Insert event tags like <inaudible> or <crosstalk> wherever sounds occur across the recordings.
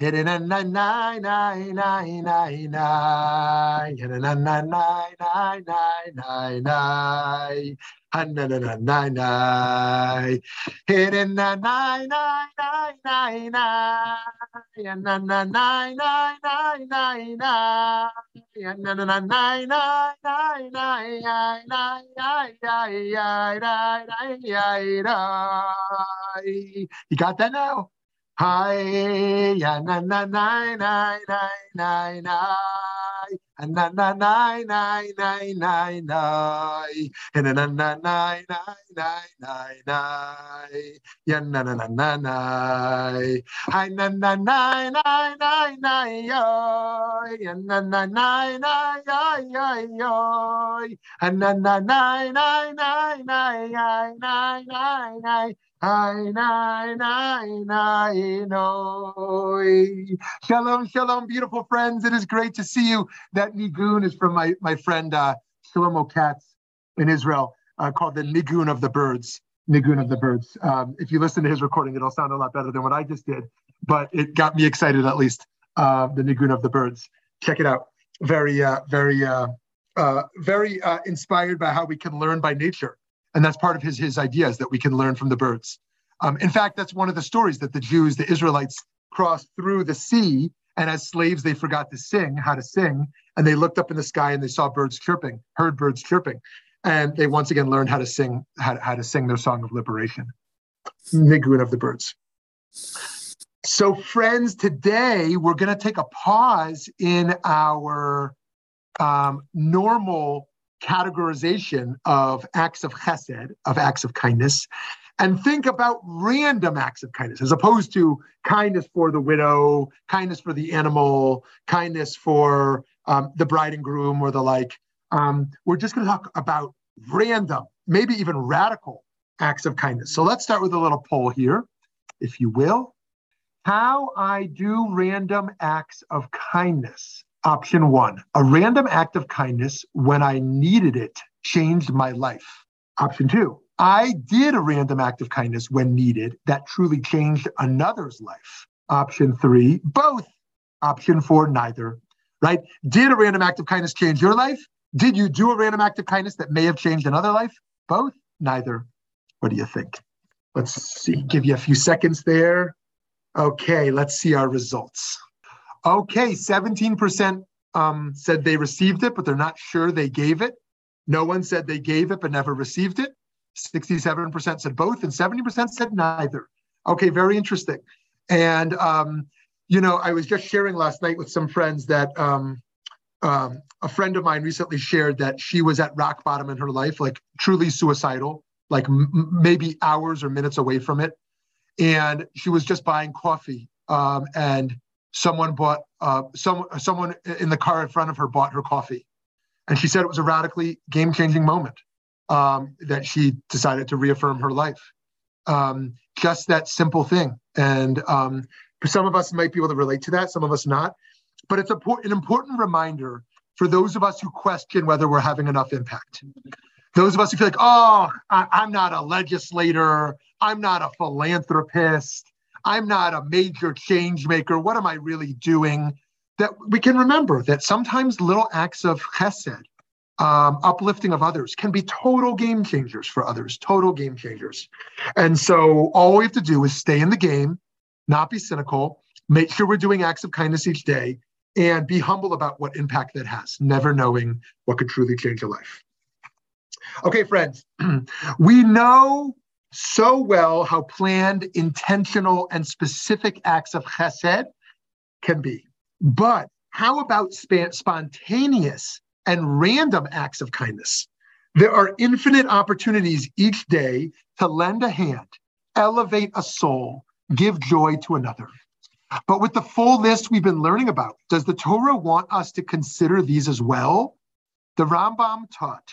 You got that now? Hi, ya na na na na na na na. Na na na na na na na na. Na na na na na na na na. Ya na na na na na. Hi na na na na na na yo. Ya na na na na yo yo yo. Na na na na na na na na na na. Hi, nine, nine, nine, Shalom, shalom, beautiful friends. It is great to see you. That nigun is from my, my friend uh, Shlomo Katz in Israel, uh, called the nigun of the birds. Nigun of the birds. Um, if you listen to his recording, it'll sound a lot better than what I just did, but it got me excited at least. Uh, the nigun of the birds. Check it out. Very, uh, very, uh, uh, very uh, inspired by how we can learn by nature and that's part of his his ideas that we can learn from the birds. Um, in fact, that's one of the stories that the Jews, the Israelites, crossed through the sea, and as slaves they forgot to sing how to sing, and they looked up in the sky and they saw birds chirping, heard birds chirping, and they once again learned how to sing how, how to sing their song of liberation, nigun of the birds. So, friends, today we're going to take a pause in our um, normal categorization of acts of chesed, of acts of kindness, and think about random acts of kindness as opposed to kindness for the widow, kindness for the animal, kindness for um, the bride and groom or the like. Um, we're just going to talk about random, maybe even radical acts of kindness. So let's start with a little poll here, if you will. How I do random acts of kindness. Option one, a random act of kindness when I needed it changed my life. Option two, I did a random act of kindness when needed that truly changed another's life. Option three, both. Option four, neither. Right? Did a random act of kindness change your life? Did you do a random act of kindness that may have changed another life? Both, neither. What do you think? Let's see, give you a few seconds there. Okay, let's see our results. Okay, 17% um, said they received it, but they're not sure they gave it. No one said they gave it, but never received it. 67% said both, and 70% said neither. Okay, very interesting. And, um, you know, I was just sharing last night with some friends that um, um, a friend of mine recently shared that she was at rock bottom in her life, like truly suicidal, like m- maybe hours or minutes away from it. And she was just buying coffee. Um, and someone bought uh, some someone in the car in front of her bought her coffee, and she said it was a radically game changing moment um, that she decided to reaffirm her life. Um, just that simple thing, and um, for some of us might be able to relate to that, some of us not. But it's a, an important reminder for those of us who question whether we're having enough impact. Those of us who feel like, oh, I, I'm not a legislator, I'm not a philanthropist, I'm not a major change maker. What am I really doing? That we can remember that sometimes little acts of chesed, um, uplifting of others, can be total game changers for others, total game changers. And so all we have to do is stay in the game, not be cynical, make sure we're doing acts of kindness each day, and be humble about what impact that has, never knowing what could truly change a life. Okay, friends, <clears throat> we know so well how planned, intentional, and specific acts of chesed can be. But how about sp- spontaneous and random acts of kindness? There are infinite opportunities each day to lend a hand, elevate a soul, give joy to another. But with the full list we've been learning about, does the Torah want us to consider these as well? The Rambam taught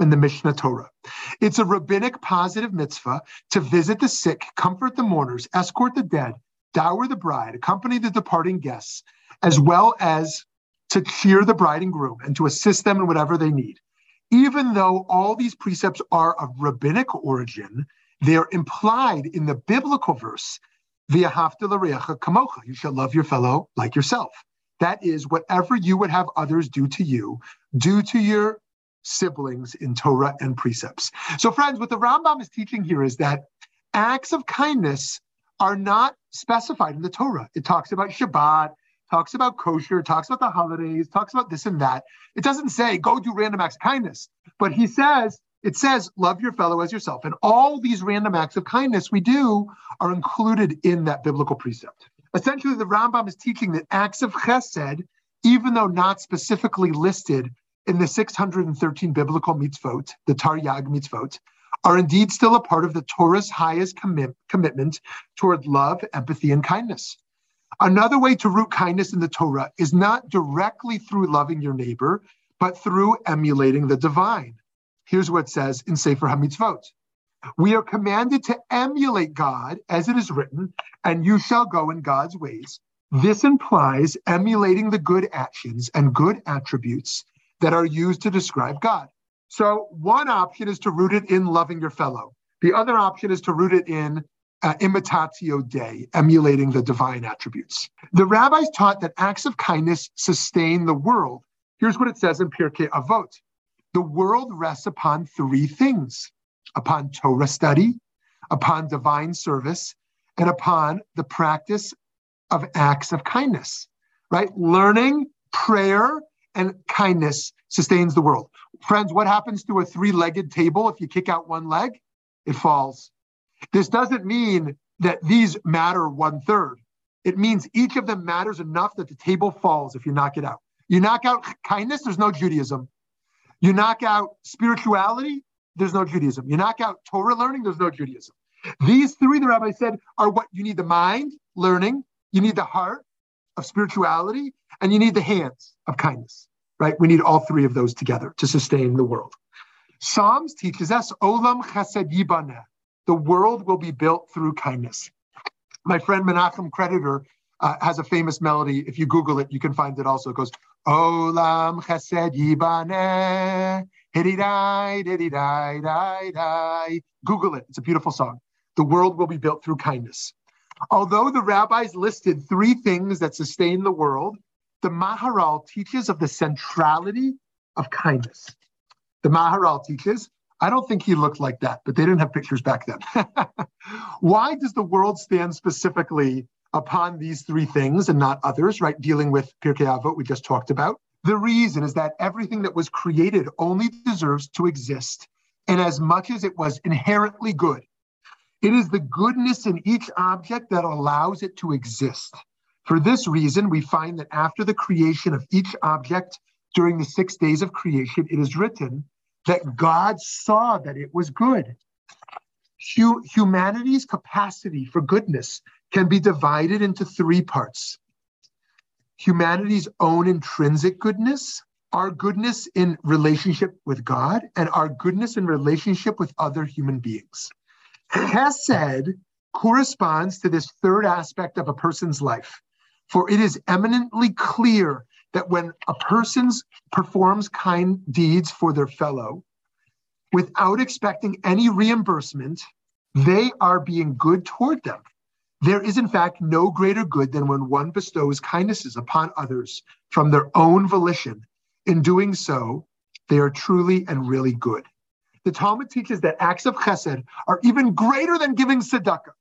in the Mishneh Torah. It's a rabbinic positive mitzvah to visit the sick, comfort the mourners, escort the dead, dower the bride, accompany the departing guests, as well as to cheer the bride and groom and to assist them in whatever they need. Even though all these precepts are of rabbinic origin, they are implied in the biblical verse, kamocha, you shall love your fellow like yourself. That is, whatever you would have others do to you, do to your siblings in Torah and precepts. So, friends, what the Rambam is teaching here is that acts of kindness are not specified in the Torah. It talks about Shabbat, talks about kosher, talks about the holidays, talks about this and that. It doesn't say go do random acts of kindness, but he says, it says, love your fellow as yourself. And all these random acts of kindness we do are included in that biblical precept. Essentially, the Rambam is teaching that acts of chesed, even though not specifically listed in the 613 biblical mitzvot, the Taryag mitzvot, are indeed still a part of the Torah's highest commit- commitment toward love, empathy, and kindness. Another way to root kindness in the Torah is not directly through loving your neighbor, but through emulating the divine. Here's what it says in Sefer HaMitzvot. We are commanded to emulate God as it is written, and you shall go in God's ways. This implies emulating the good actions and good attributes that are used to describe God. So one option is to root it in loving your fellow. The other option is to root it in uh, imitatio Dei, emulating the divine attributes. The rabbis taught that acts of kindness sustain the world. Here's what it says in Pirkei Avot. The world rests upon three things, upon Torah study, upon divine service, and upon the practice of acts of kindness, right? Learning, prayer, and kindness sustains the world. Friends, what happens to a three legged table if you kick out one leg? It falls. This doesn't mean that these matter one third. It means each of them matters enough that the table falls if you knock it out. You knock out kindness, there's no Judaism. You knock out spirituality, there's no Judaism. You knock out Torah learning, there's no Judaism. These three, the rabbi said, are what you need the mind, learning, you need the heart of spirituality, and you need the hands of kindness, right? We need all three of those together to sustain the world. Psalms teaches us, Olam chesed yibaneh. The world will be built through kindness. My friend Menachem Creditor uh, has a famous melody. If you Google it, you can find it also. It goes, Olam chesed yibaneh, hididai, dididai, dai, dai. Google it. It's a beautiful song. The world will be built through kindness. Although the rabbis listed three things that sustain the world, the Maharal teaches of the centrality of kindness. The Maharal teaches, I don't think he looked like that, but they didn't have pictures back then. <laughs> Why does the world stand specifically upon these three things and not others, right? Dealing with Pirkei Avot, we just talked about. The reason is that everything that was created only deserves to exist in as much as it was inherently good. It is the goodness in each object that allows it to exist. For this reason, we find that after the creation of each object during the six days of creation, it is written that God saw that it was good. Humanity's capacity for goodness can be divided into three parts humanity's own intrinsic goodness, our goodness in relationship with God, and our goodness in relationship with other human beings. Chesed corresponds to this third aspect of a person's life, for it is eminently clear that when a person performs kind deeds for their fellow without expecting any reimbursement, they are being good toward them. There is, in fact, no greater good than when one bestows kindnesses upon others from their own volition. In doing so, they are truly and really good. The Talmud teaches that acts of chesed are even greater than giving tzedakah.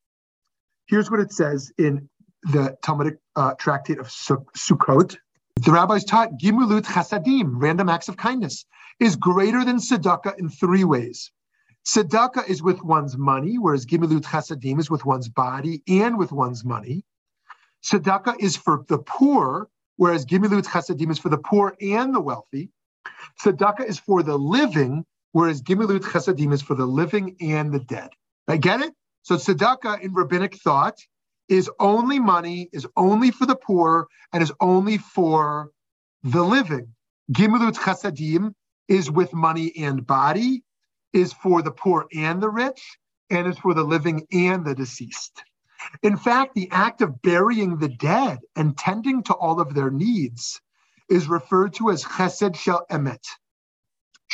Here's what it says in the Talmudic uh, tractate of Sukkot. The rabbis taught Gemilut Chasadim, random acts of kindness, is greater than tzedakah in three ways. Tzedakah is with one's money, whereas Gemilut Chasadim is with one's body and with one's money. Tzedakah is for the poor, whereas Gemilut Chasadim is for the poor and the wealthy. Tzedakah is for the living, whereas Gemilut Chasadim is for the living and the dead. I get it? So tzedakah in rabbinic thought is only money, is only for the poor, and is only for the living. Gemilut chasadim is with money and body, is for the poor and the rich, and is for the living and the deceased. In fact, the act of burying the dead and tending to all of their needs is referred to as chesed shel emet,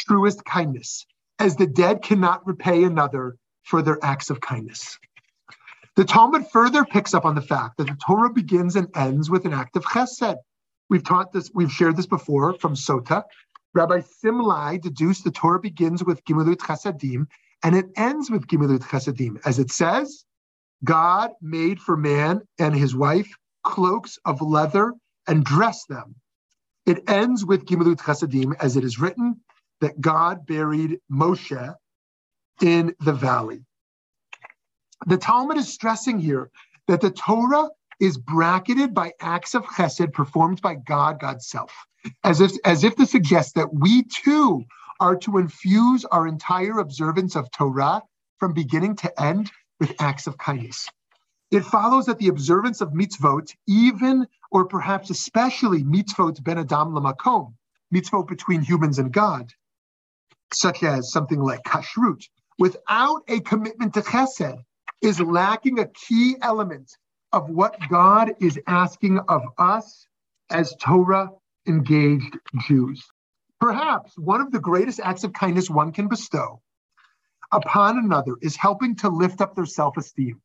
truest kindness, as the dead cannot repay another for their acts of kindness. The Talmud further picks up on the fact that the Torah begins and ends with an act of chesed. We've taught this, we've shared this before from Sota. Rabbi Simlai deduced the Torah begins with Gemilut Chasadim and it ends with Gemilut Chasadim. As it says, God made for man and his wife cloaks of leather and dressed them. It ends with Gemilut Chasadim, as it is written that God buried Moshe in the valley. The Talmud is stressing here that the Torah is bracketed by acts of chesed performed by God, God's self, as if, as if to suggest that we too are to infuse our entire observance of Torah from beginning to end with acts of kindness. It follows that the observance of mitzvot, even or perhaps especially mitzvot ben adam lamakom, mitzvot between humans and God, such as something like kashrut, without a commitment to chesed, is lacking a key element of what God is asking of us as Torah engaged Jews. Perhaps one of the greatest acts of kindness one can bestow upon another is helping to lift up their self esteem.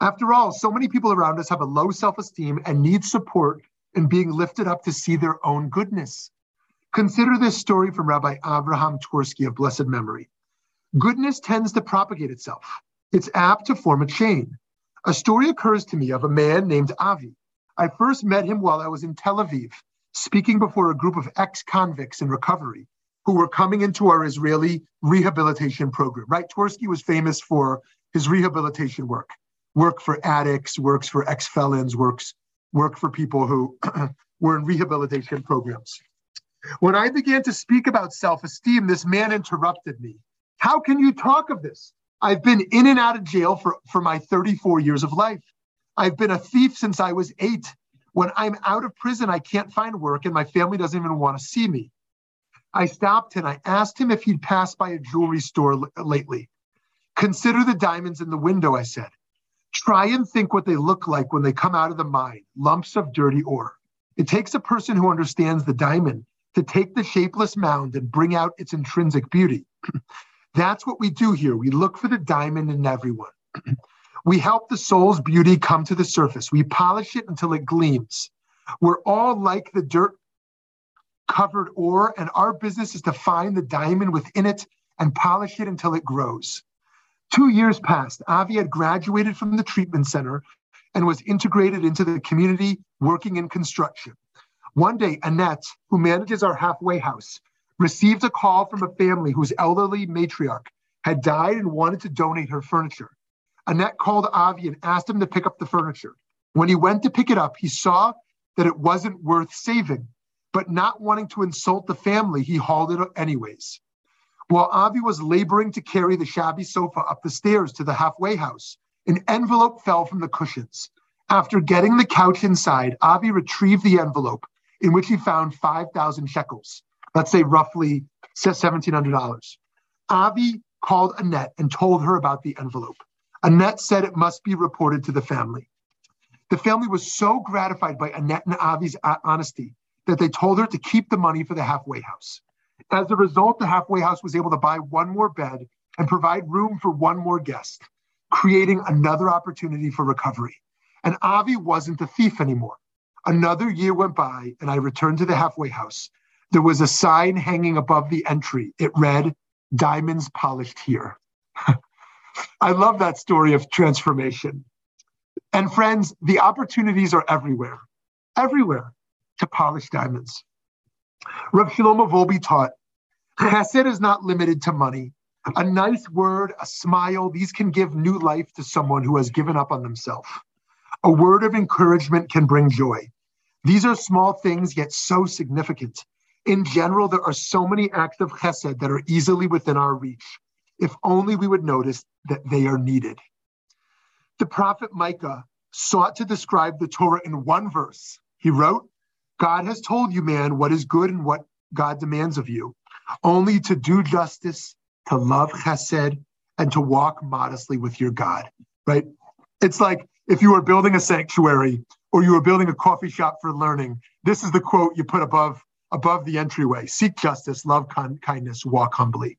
After all, so many people around us have a low self esteem and need support in being lifted up to see their own goodness. Consider this story from Rabbi Abraham Twersky of blessed memory. Goodness tends to propagate itself it's apt to form a chain. A story occurs to me of a man named Avi. I first met him while I was in Tel Aviv, speaking before a group of ex convicts in recovery who were coming into our Israeli rehabilitation program. Right? Twersky was famous for his rehabilitation work work for addicts, works for ex felons, works work for people who <clears throat> were in rehabilitation programs. When I began to speak about self esteem, this man interrupted me. How can you talk of this? I've been in and out of jail for, for my 34 years of life. I've been a thief since I was eight. When I'm out of prison, I can't find work and my family doesn't even want to see me. I stopped and I asked him if he'd passed by a jewelry store l- lately. Consider the diamonds in the window, I said. Try and think what they look like when they come out of the mine lumps of dirty ore. It takes a person who understands the diamond to take the shapeless mound and bring out its intrinsic beauty. <clears throat> That's what we do here. We look for the diamond in everyone. <clears throat> we help the soul's beauty come to the surface. We polish it until it gleams. We're all like the dirt covered ore, and our business is to find the diamond within it and polish it until it grows. Two years passed. Avi had graduated from the treatment center and was integrated into the community working in construction. One day, Annette, who manages our halfway house, received a call from a family whose elderly matriarch had died and wanted to donate her furniture. Annette called Avi and asked him to pick up the furniture. When he went to pick it up, he saw that it wasn't worth saving, but not wanting to insult the family, he hauled it anyways. While Avi was laboring to carry the shabby sofa up the stairs to the halfway house, an envelope fell from the cushions. After getting the couch inside, Avi retrieved the envelope in which he found 5,000 shekels let's say roughly $1,700. Avi called Annette and told her about the envelope. Annette said it must be reported to the family. The family was so gratified by Annette and Avi's uh, honesty that they told her to keep the money for the halfway house. As a result, the halfway house was able to buy one more bed and provide room for one more guest, creating another opportunity for recovery. And Avi wasn't a thief anymore. Another year went by, and I returned to the halfway house there was a sign hanging above the entry. It read, Diamonds polished here. <laughs> I love that story of transformation. And friends, the opportunities are everywhere, everywhere to polish diamonds. Rav Shlomo Wolbe taught, chesed is not limited to money. A nice word, a smile, these can give new life to someone who has given up on themselves. A word of encouragement can bring joy. These are small things, yet so significant. In general, there are so many acts of chesed that are easily within our reach, if only we would notice that they are needed. The prophet Micah sought to describe the Torah in one verse. He wrote, God has told you, man, what is good and what God demands of you, only to do justice, to love chesed, and to walk modestly with your God, right? It's like if you were building a sanctuary or you were building a coffee shop for learning, this is the quote you put above above the entryway. Seek justice love con- kindness walk humbly.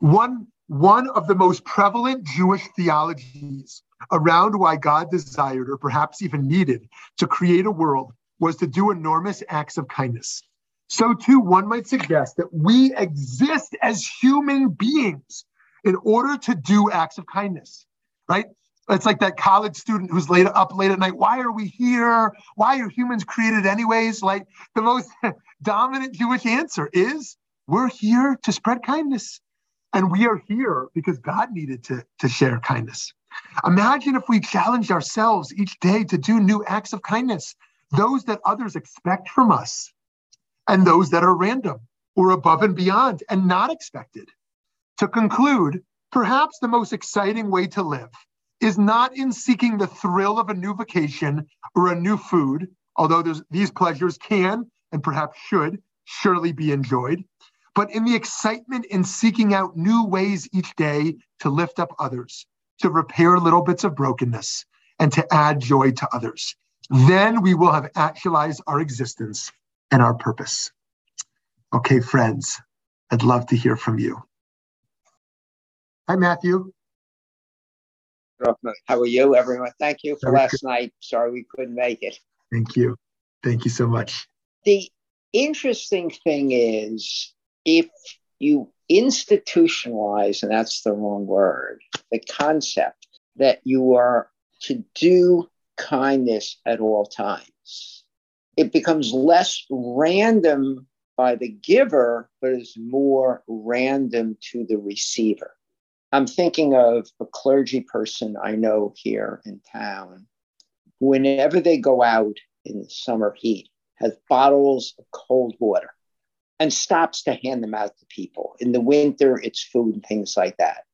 One one of the most prevalent jewish theologies around why god desired or perhaps even needed to create a world was to do enormous acts of kindness. So too one might suggest that we exist as human beings in order to do acts of kindness right it's like that college student who's late up late at night. Why are we here? Why are humans created anyways? Like the most <laughs> dominant Jewish answer is we're here to spread kindness. And we are here because God needed to, to share kindness. Imagine if we challenged ourselves each day to do new acts of kindness, those that others expect from us, and those that are random or above and beyond and not expected. To conclude, perhaps the most exciting way to live is not in seeking the thrill of a new vacation or a new food, although these pleasures can and perhaps should surely be enjoyed, but in the excitement in seeking out new ways each day to lift up others, to repair little bits of brokenness, and to add joy to others. Then we will have actualized our existence and our purpose. Okay, friends, I'd love to hear from you. Hi, Matthew. How are you, everyone? Thank you for last night. Sorry we couldn't make it. Thank you. Thank you so much. The interesting thing is if you institutionalize, and that's the wrong word, the concept that you are to do kindness at all times, it becomes less random by the giver, but is more random to the receiver. I'm thinking of a clergy person I know here in town. Whenever they go out in the summer heat, has bottles of cold water and stops to hand them out to people. In the winter, it's food and things like that.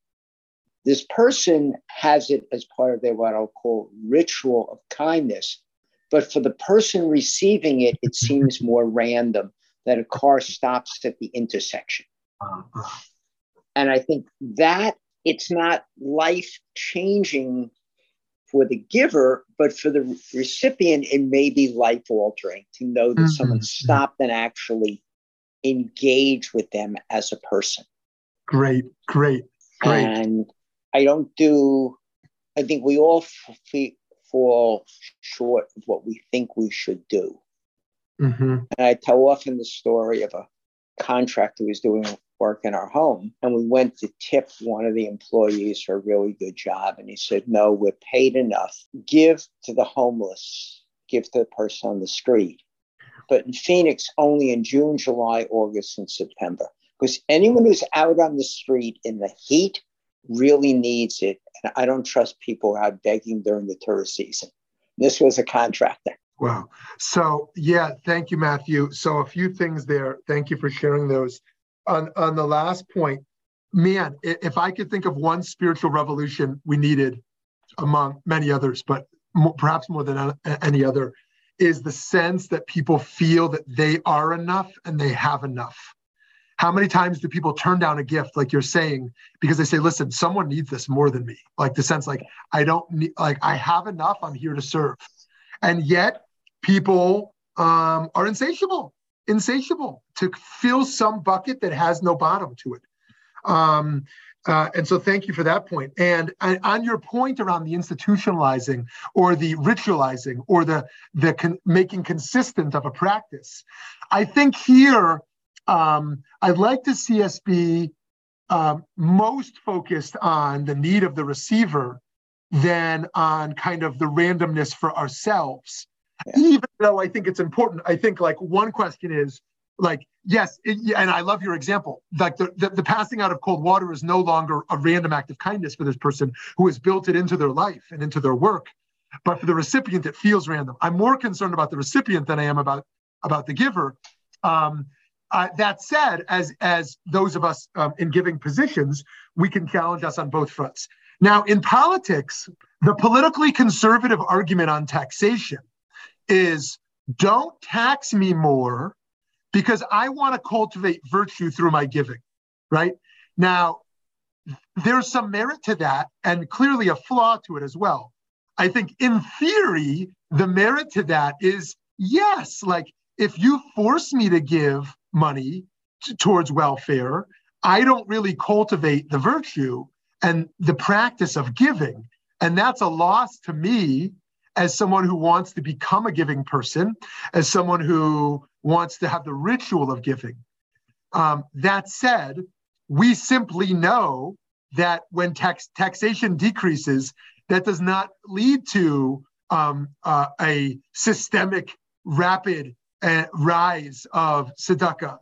This person has it as part of their what I'll call ritual of kindness. But for the person receiving it, it <laughs> seems more random that a car stops at the intersection. Uh-huh. And I think that it's not life changing for the giver, but for the recipient, it may be life altering to know that mm-hmm. someone stopped and actually engaged with them as a person. Great, great, great. And I don't do, I think we all f- fall short of what we think we should do. Mm-hmm. And I tell often the story of a contractor who was doing work in our home. And we went to tip one of the employees for a really good job. And he said, No, we're paid enough. Give to the homeless, give to the person on the street. But in Phoenix, only in June, July, August, and September. Because anyone who's out on the street in the heat really needs it. And I don't trust people out begging during the tourist season. This was a contractor. Wow. So, yeah, thank you, Matthew. So, a few things there. Thank you for sharing those on on the last point, man, if I could think of one spiritual revolution we needed among many others, but more, perhaps more than any other, is the sense that people feel that they are enough and they have enough. How many times do people turn down a gift, like you're saying, because they say, listen, someone needs this more than me? Like the sense, like, I don't need, like, I have enough, I'm here to serve. And yet, people um, are insatiable insatiable to fill some bucket that has no bottom to it. Um, uh, and so thank you for that point. And, on your point around the institutionalizing or the ritualizing or the, the con- making consistent of a practice, I think here um, I'd like to see us be um, most focused on the need of the receiver than on kind of the randomness for ourselves. Even though I think it's important. I think like one question is like, yes, it, and I love your example. Like the, the, the passing out of cold water is no longer a random act of kindness for this person who has built it into their life and into their work. But for the recipient, it feels random. I'm more concerned about the recipient than I am about about the giver. Um, uh, that said, as as those of us um, in giving positions, we can challenge us on both fronts. Now, in politics, the politically conservative argument on taxation is don't tax me more because I want to cultivate virtue through my giving, right? Now, there's some merit to that and clearly a flaw to it as well. I think in theory, the merit to that is yes, like if you force me to give money t- towards welfare, I don't really cultivate the virtue and the practice of giving. And that's a loss to me as someone who wants to become a giving person, as someone who wants to have the ritual of giving. Um, that said, we simply know that when tax taxation decreases, that does not lead to um, uh, a systemic, rapid uh, rise of tzedakah,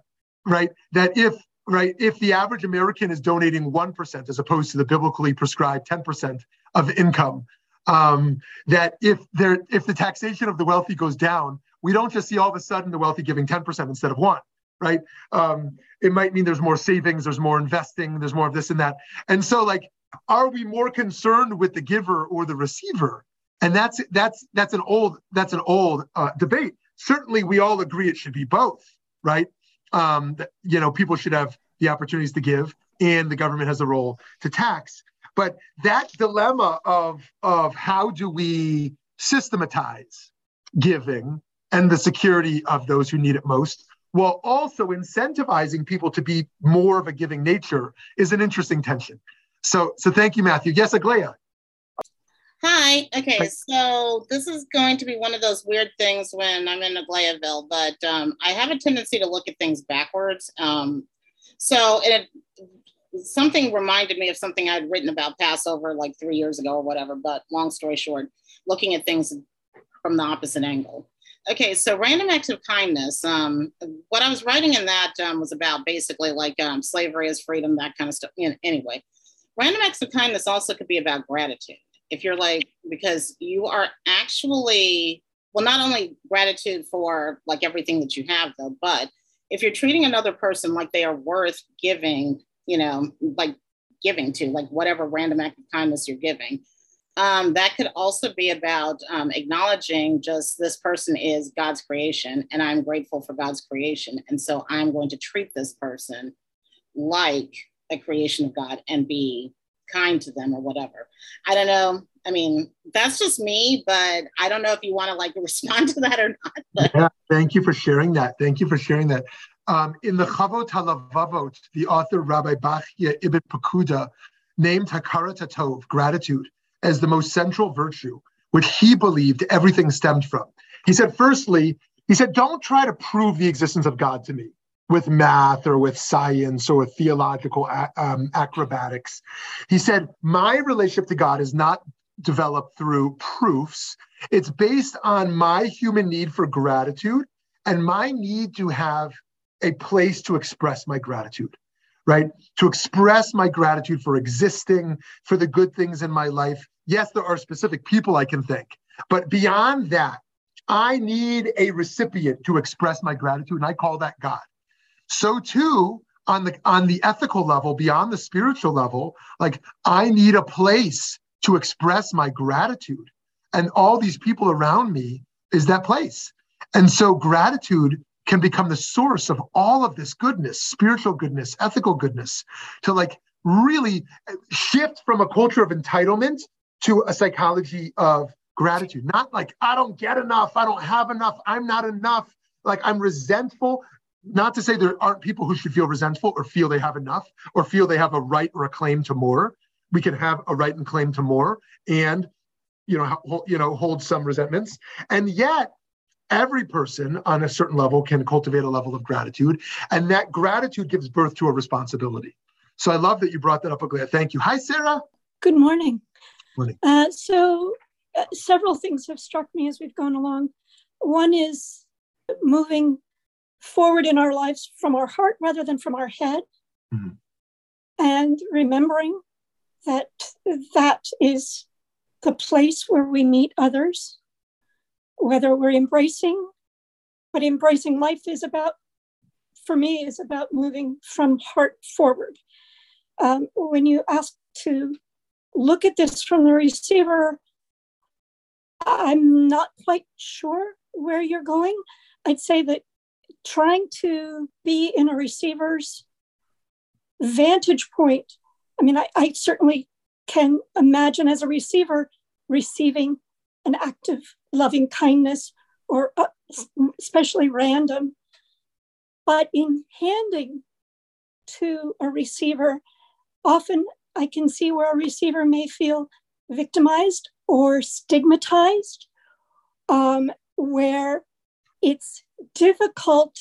right? That if right if the average American is donating one percent as opposed to the biblically prescribed ten percent of income, um, that if there if the taxation of the wealthy goes down, we don't just see all of a sudden the wealthy giving ten percent instead of one right? Um, it might mean there's more savings, there's more investing, there's more of this and that. And so, like, are we more concerned with the giver or the receiver? And that's that's that's an old that's an old uh, debate. Certainly, we all agree it should be both, right? Um, that, you know, people should have the opportunities to give, and the government has a role to tax. But that dilemma of of how do we systematize giving and the security of those who need it most while also incentivizing people to be more of a giving nature is an interesting tension. So, so thank you, Matthew. Yes, Aglaia. Hi. Okay, so this is going to be one of those weird things when I'm in Aglaiaville, but um, I have a tendency to look at things backwards. Um, so it something reminded me of something I'd written about Passover like three years ago or whatever. But long story short, looking at things from the opposite angle. Okay, so random acts of kindness. Um, what I was writing in that um, was about basically like um, slavery is freedom, that kind of stuff. You know, anyway, random acts of kindness also could be about gratitude. If you're like, because you are actually, well, not only gratitude for like everything that you have, though, but if you're treating another person like they are worth giving, you know, like giving to, like whatever random act of kindness you're giving, um, that could also be about um, acknowledging just this person is God's creation, and I'm grateful for God's creation. And so I'm going to treat this person like a creation of God and be kind to them or whatever. I don't know. I mean, that's just me, but I don't know if you want to like <laughs> respond to that or not. But. Yeah, thank you for sharing that. Thank you for sharing that. Um, in the Chovot Halevavot, the author Rabbi Bachya Ibn Pakuda named Hakarat Tov, gratitude, as the most central virtue, which he believed everything stemmed from. He said, firstly, he said, don't try to prove the existence of God to me with math or with science or with theological um, acrobatics. He said, my relationship to God is not developed through proofs. It's based on my human need for gratitude and my need to have a place to express my gratitude right? To express my gratitude for existing, for the good things in my life. Yes, there are specific people I can thank, but beyond that, I need a recipient to express my gratitude, and I call that God. So too, on the on the ethical level, beyond the spiritual level, like I need a place to express my gratitude. And all these people around me is that place. And so gratitude can become the source of all of this goodness, spiritual goodness, ethical goodness, to like really shift from a culture of entitlement to a psychology of gratitude. Not like, I don't get enough, I don't have enough, I'm not enough, like I'm resentful. Not to say there aren't people who should feel resentful or feel they have enough or feel they have a right or a claim to more. We can have a right and claim to more and you know, you know, hold some resentments. And yet every person on a certain level can cultivate a level of gratitude and that gratitude gives birth to a responsibility. So i love that you brought that up Aglaia. thank you. Hi sarah. Good morning. Morning. Uh, so uh, several things have struck me as we've gone along. One is moving forward in our lives from our heart rather than from our head. Mm-hmm. and remembering that that is the place where we meet others whether we're embracing, but embracing life is about, for me, is about moving from heart forward. Um, when you ask to look at this from the receiver, I'm not quite sure where you're going. I'd say that trying to be in a receiver's vantage point, I mean, I, I certainly can imagine as a receiver receiving an act of loving kindness or uh, especially random. But in handing to a receiver, often I can see where a receiver may feel victimized or stigmatized, um, where it's difficult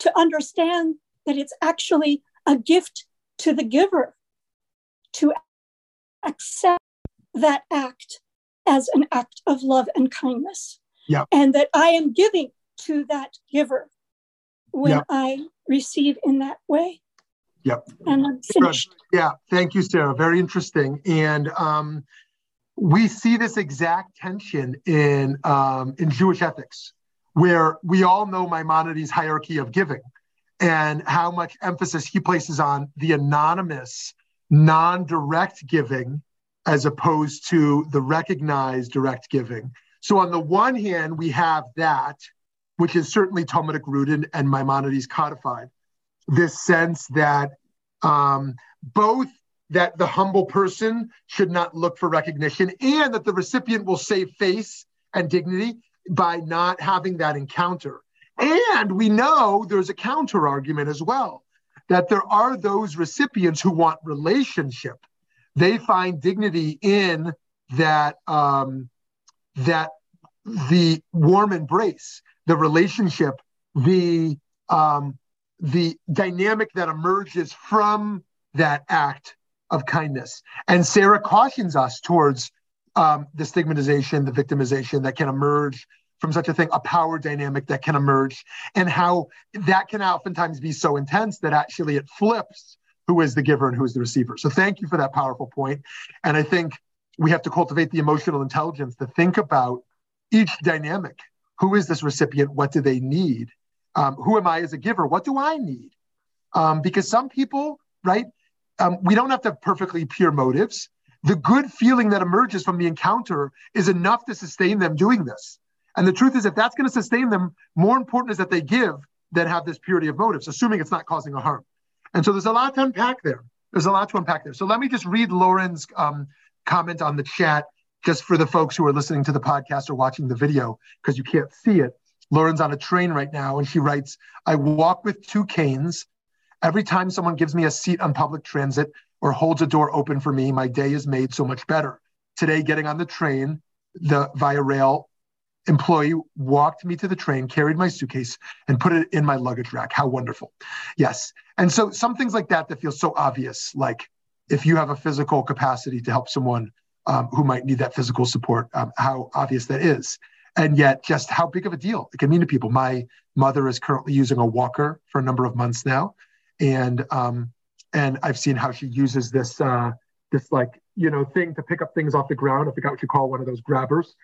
to understand that it's actually a gift to the giver to accept that act as an act of love and kindness. Yeah. And that I am giving to that giver when yep. I receive in that way. Yep. And I'm finished. Yeah. Thank you, Sarah. Very interesting. And um, we see this exact tension in um, in Jewish ethics, where we all know Maimonides' hierarchy of giving and how much emphasis he places on the anonymous, non-direct giving as opposed to the recognized direct giving. So on the one hand, we have that, which is certainly Talmudic rooted and Maimonides codified, this sense that um, both that the humble person should not look for recognition and that the recipient will save face and dignity by not having that encounter. And we know there's a counter argument as well that there are those recipients who want relationship. They find dignity in that um, that the warm embrace, the relationship, the um, the dynamic that emerges from that act of kindness. And Sarah cautions us towards um, the stigmatization, the victimization that can emerge from such a thing, a power dynamic that can emerge, and how that can oftentimes be so intense that actually it flips who is the giver and who is the receiver. So thank you for that powerful point. And I think we have to cultivate the emotional intelligence to think about each dynamic. Who is this recipient? What do they need? Um, who am I as a giver? What do I need? Um, because some people, right, um, we don't have to have perfectly pure motives. The good feeling that emerges from the encounter is enough to sustain them doing this. And the truth is, if that's going to sustain them, more important is that they give than have this purity of motives, assuming it's not causing a harm. And so there's a lot to unpack there. There's a lot to unpack there. So let me just read Lauren's um, comment on the chat, just for the folks who are listening to the podcast or watching the video, because you can't see it. Lauren's on a train right now, and she writes, I walk with two canes Every time someone gives me a seat on public transit or holds a door open for me, my day is made so much better. Today, getting on the train, the Via Rail employee walked me to the train, carried my suitcase, and put it in my luggage rack. How wonderful. Yes. And so some things like that that feel so obvious, like if you have a physical capacity to help someone um, who might need that physical support, um, how obvious that is. And yet, just how big of a deal it can mean to people. My mother is currently using a walker for a number of months now and um, and I've seen how she uses this uh, this like you know thing to pick up things off the ground. I forgot what you call one of those grabbers.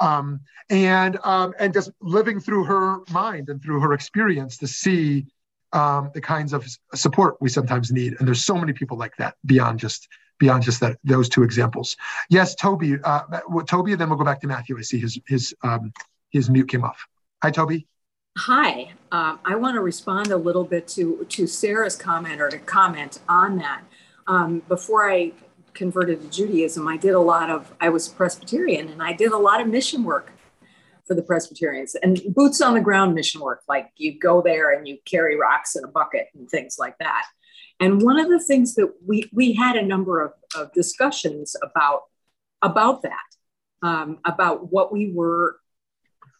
Um, and um, and just living through her mind and through her experience to see um, the kinds of support we sometimes need. And there's so many people like that beyond just beyond just that those two examples. Yes, Toby. Uh, Toby, and then we'll go back to Matthew. I see his his um, his mute came off. Hi, Toby. Hi, um, I want to respond a little bit to, to Sarah's comment or to comment on that. Um, before I converted to Judaism, I did a lot of, I was Presbyterian and I did a lot of mission work for the Presbyterians and boots on the ground mission work. Like you go there and you carry rocks in a bucket and things like that. And one of the things that we, we had a number of, of discussions about, about that, um, about what we were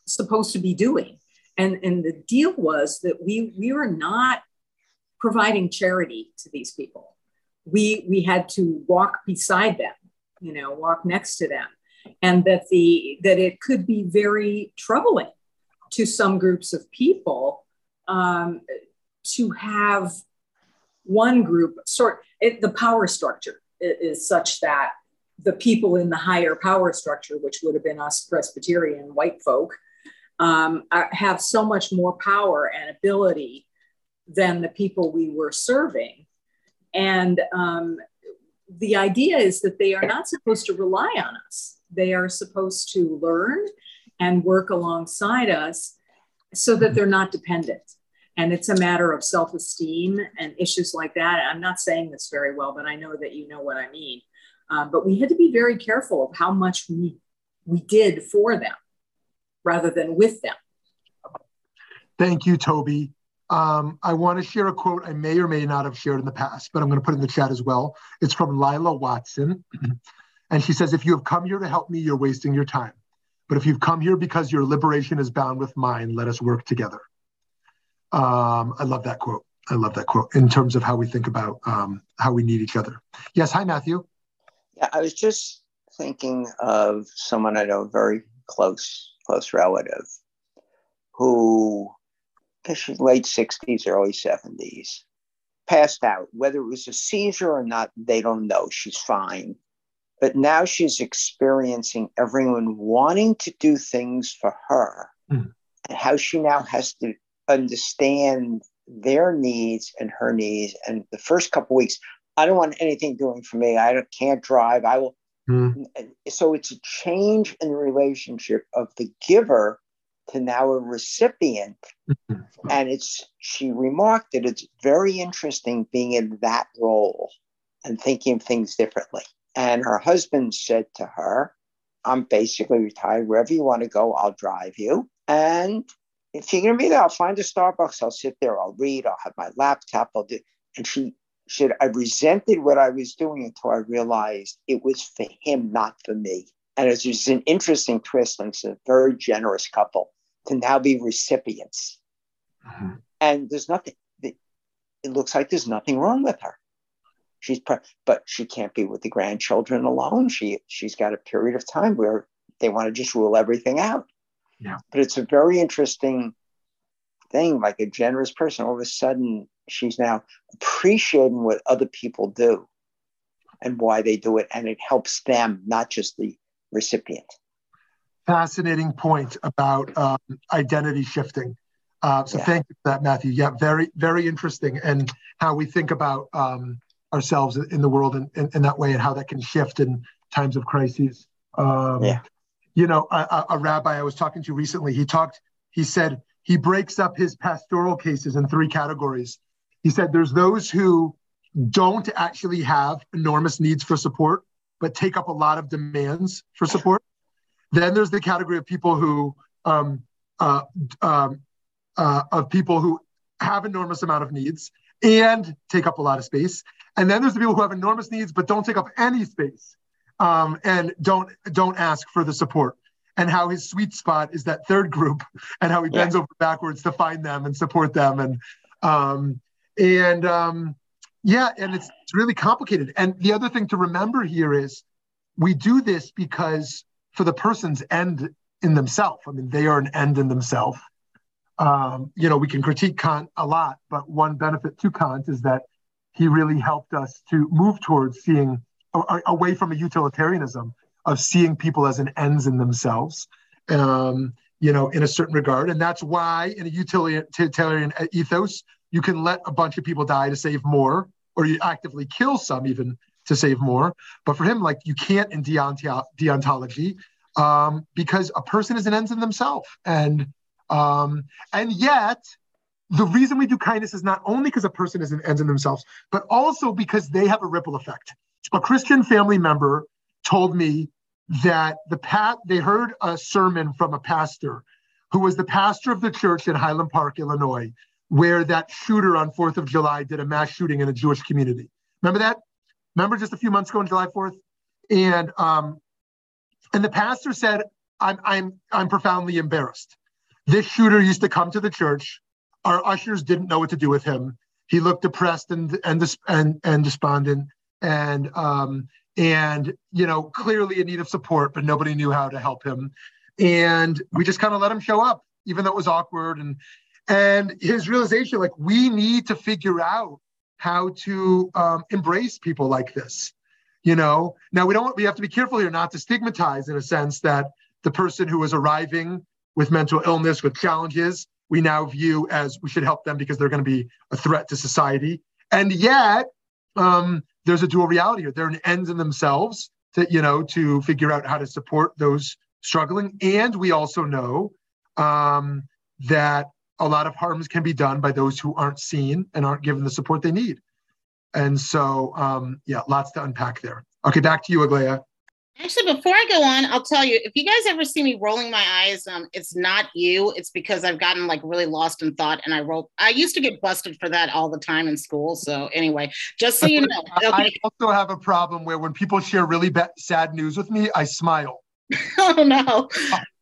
supposed to be doing and, and the deal was that we, we were not providing charity to these people. We, we had to walk beside them, you know, walk next to them. And that the that it could be very troubling to some groups of people um, to have one group sort it, the power structure is such that the people in the higher power structure, which would have been us Presbyterian white folk, um, have so much more power and ability than the people we were serving. And um, the idea is that they are not supposed to rely on us. They are supposed to learn and work alongside us so that they're not dependent. And it's a matter of self esteem and issues like that. I'm not saying this very well, but I know that you know what I mean. Um, but we had to be very careful of how much we, we did for them rather than with them. Thank you, Toby. Um, I want to share a quote I may or may not have shared in the past, but I'm going to put it in the chat as well. It's from Lilla Watson. <clears throat> and she says, If you have come here to help me, you're wasting your time. But if you've come here because your liberation is bound with mine, let us work together. Um, I love that quote. I love that quote in terms of how we think about um, how we need each other. Yes. Hi, Matthew. Yeah, I was just thinking of someone I know, very close, close relative, who late 60s, early 70s, passed out. Whether it was a seizure or not, they don't know. She's fine. But now she's experiencing everyone wanting to do things for her mm. and how she now has to understand their needs and her needs. And the first couple weeks, I don't want anything doing for me. I can't drive. I will. Mm. So it's a change in the relationship of the giver to now a recipient. Mm-hmm. and it's, she remarked that it's very interesting being in that role and thinking of things differently. And her husband said to her, I'm basically retired. Wherever you want to go, I'll drive you. And if you're going to be there, I'll find a Starbucks. I'll sit there. I'll read. I'll have my laptop. I'll do. And she said, I resented what I was doing until I realized it was for him, not for me. And it's just an interesting twist. And it's a very generous couple to now be recipients. Mm-hmm. And there's nothing, it looks like there's nothing wrong with her. She's, but she can't be with the grandchildren alone. She, she's got a period of time where they want to just rule everything out. Yeah. But it's a very interesting thing, like a generous person. All of a sudden, she's now appreciating what other people do and why they do it. And it helps them, not just the recipient fascinating point about um, identity shifting. Uh, so yeah. thank you for that, Matthew. Yeah, very, very interesting, and how we think about um, ourselves in the world in, in, in, that way, and how that can shift in times of crises. Um, yeah. You know, a, a rabbi I was talking to recently, he talked. He said he breaks up his pastoral cases in three categories. He said there's those who don't actually have enormous needs for support, but take up a lot of demands for support. Then there's the category of people who, um, uh, um, uh, of people who have enormous amount of needs and take up a lot of space. And then there's the people who have enormous needs but don't take up any space um, and don't don't ask for the support. And how his sweet spot is that third group, <laughs> and how he bends over backwards to find them and support them, and um, and um, yeah, and it's, it's really complicated. And the other thing to remember here is we do this because for the person's end in themselves. I mean, they are an end in themselves. Um, you know, we can critique Kant a lot, but one benefit to Kant is that he really helped us to move towards seeing away from a utilitarianism of seeing people as an ends in themselves. Um, you know, in a certain regard, and that's why in a utilitarian ethos, you can let a bunch of people die to save more, or you actively kill some even to save more. But for him, like you can't in deontology um, because a person is an end in themselves. And um, and yet the reason we do kindness is not only because a person is an end in themselves, but also because they have a ripple effect. A Christian family member told me that the pat they heard a sermon from a pastor who was the pastor of the church in Highland Park, Illinois, where that shooter on 4th of July did a mass shooting in a Jewish community. Remember that? Remember just a few months ago on July 4th? And um, and the pastor said, I'm I'm I'm profoundly embarrassed. This shooter used to come to the church. Our ushers didn't know what to do with him. He looked depressed and and and, and despondent and um and you know clearly in need of support, but nobody knew how to help him. And we just kind of let him show up, even though it was awkward. And and his realization, like we need to figure out how to um, embrace people like this you know now we don't we have to be careful here not to stigmatize in a sense that the person who is arriving with mental illness with challenges we now view as we should help them because they're going to be a threat to society and yet um, there's a dual reality here. They're an ends in themselves to, you know, to figure out how to support those struggling. And we also know um, that a lot of harms can be done by those who aren't seen and aren't given the support they need. And so, um, yeah, lots to unpack there. Okay, back to you, Aglaya. Actually, before I go on, I'll tell you if you guys ever see me rolling my eyes, um, it's not you. It's because I've gotten like really lost in thought and I roll. I used to get busted for that all the time in school. So, anyway, just so you know. Okay. I <laughs> also have a problem where when people share really bad, sad news with me, I smile. <laughs> oh, no.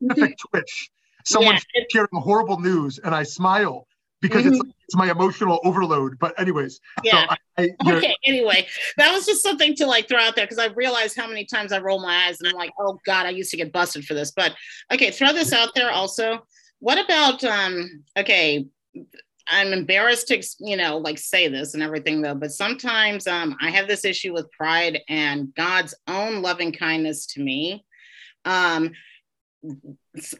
Perfect <laughs> twitch. Someone's yeah, sharing horrible news and I smile because mm-hmm. it's it's my emotional overload. But anyways, yeah. So I, I, okay. Anyway, that was just something to like throw out there because I realized how many times I roll my eyes and I'm like, oh god, I used to get busted for this. But okay, throw this out there also. What about um? Okay, I'm embarrassed to you know like say this and everything though, but sometimes um I have this issue with pride and God's own loving kindness to me. Um,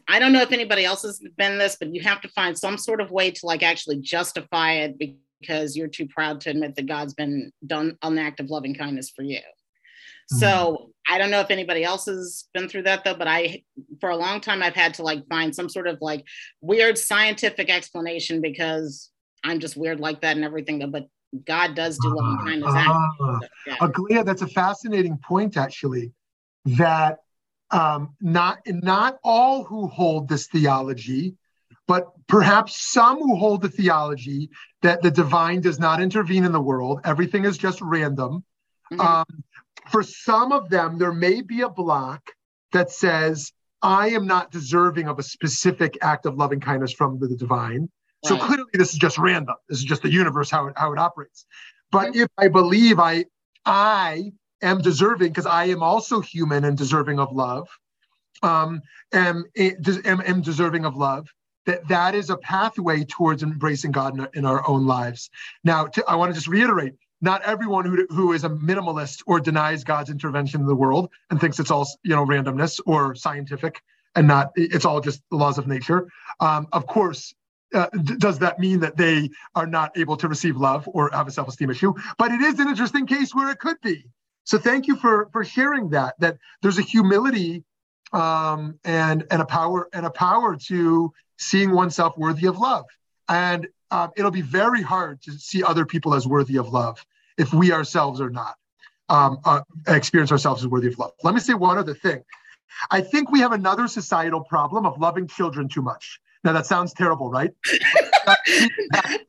I don't know if anybody else has been this, but you have to find some sort of way to like actually justify it because you're too proud to admit that God's been done an act of loving kindness for you. Mm-hmm. So I don't know if anybody else has been through that though, but I, for a long time, I've had to like find some sort of like weird scientific explanation because I'm just weird like that and everything. Though, but God does do loving ah, kindness. Uh, yeah. Aglaia, that's a fascinating point, actually, that um, not not all who hold this theology, but perhaps some who hold the theology that the divine does not intervene in the world. Everything is just random. Mm-hmm. Um, for some of them, there may be a block that says, I am not deserving of a specific act of loving kindness from the, divine. Right. So clearly, this is just random. This is just the universe how it, how it operates. But mm-hmm. if I believe I I am deserving because I am also human and deserving of love, um, am, am, am deserving of love, that that is a pathway towards embracing God in, in our own lives. Now, to, I want to just reiterate, not everyone who, who is a minimalist or denies God's intervention in the world and thinks it's all, you know, randomness or scientific and not, it's all just the laws of nature. Um, of course, uh, d- does that mean that they are not able to receive love or have a self-esteem issue? But it is an interesting case where it could be. So thank you for for sharing that. That there's a humility um, and and a power and a power to seeing oneself worthy of love. And uh, it'll be very hard to see other people as worthy of love if we ourselves are not um, uh, experience ourselves as worthy of love. Let me say one other thing. I think we have another societal problem of loving children too much. Now that sounds terrible, right? <laughs> <laughs>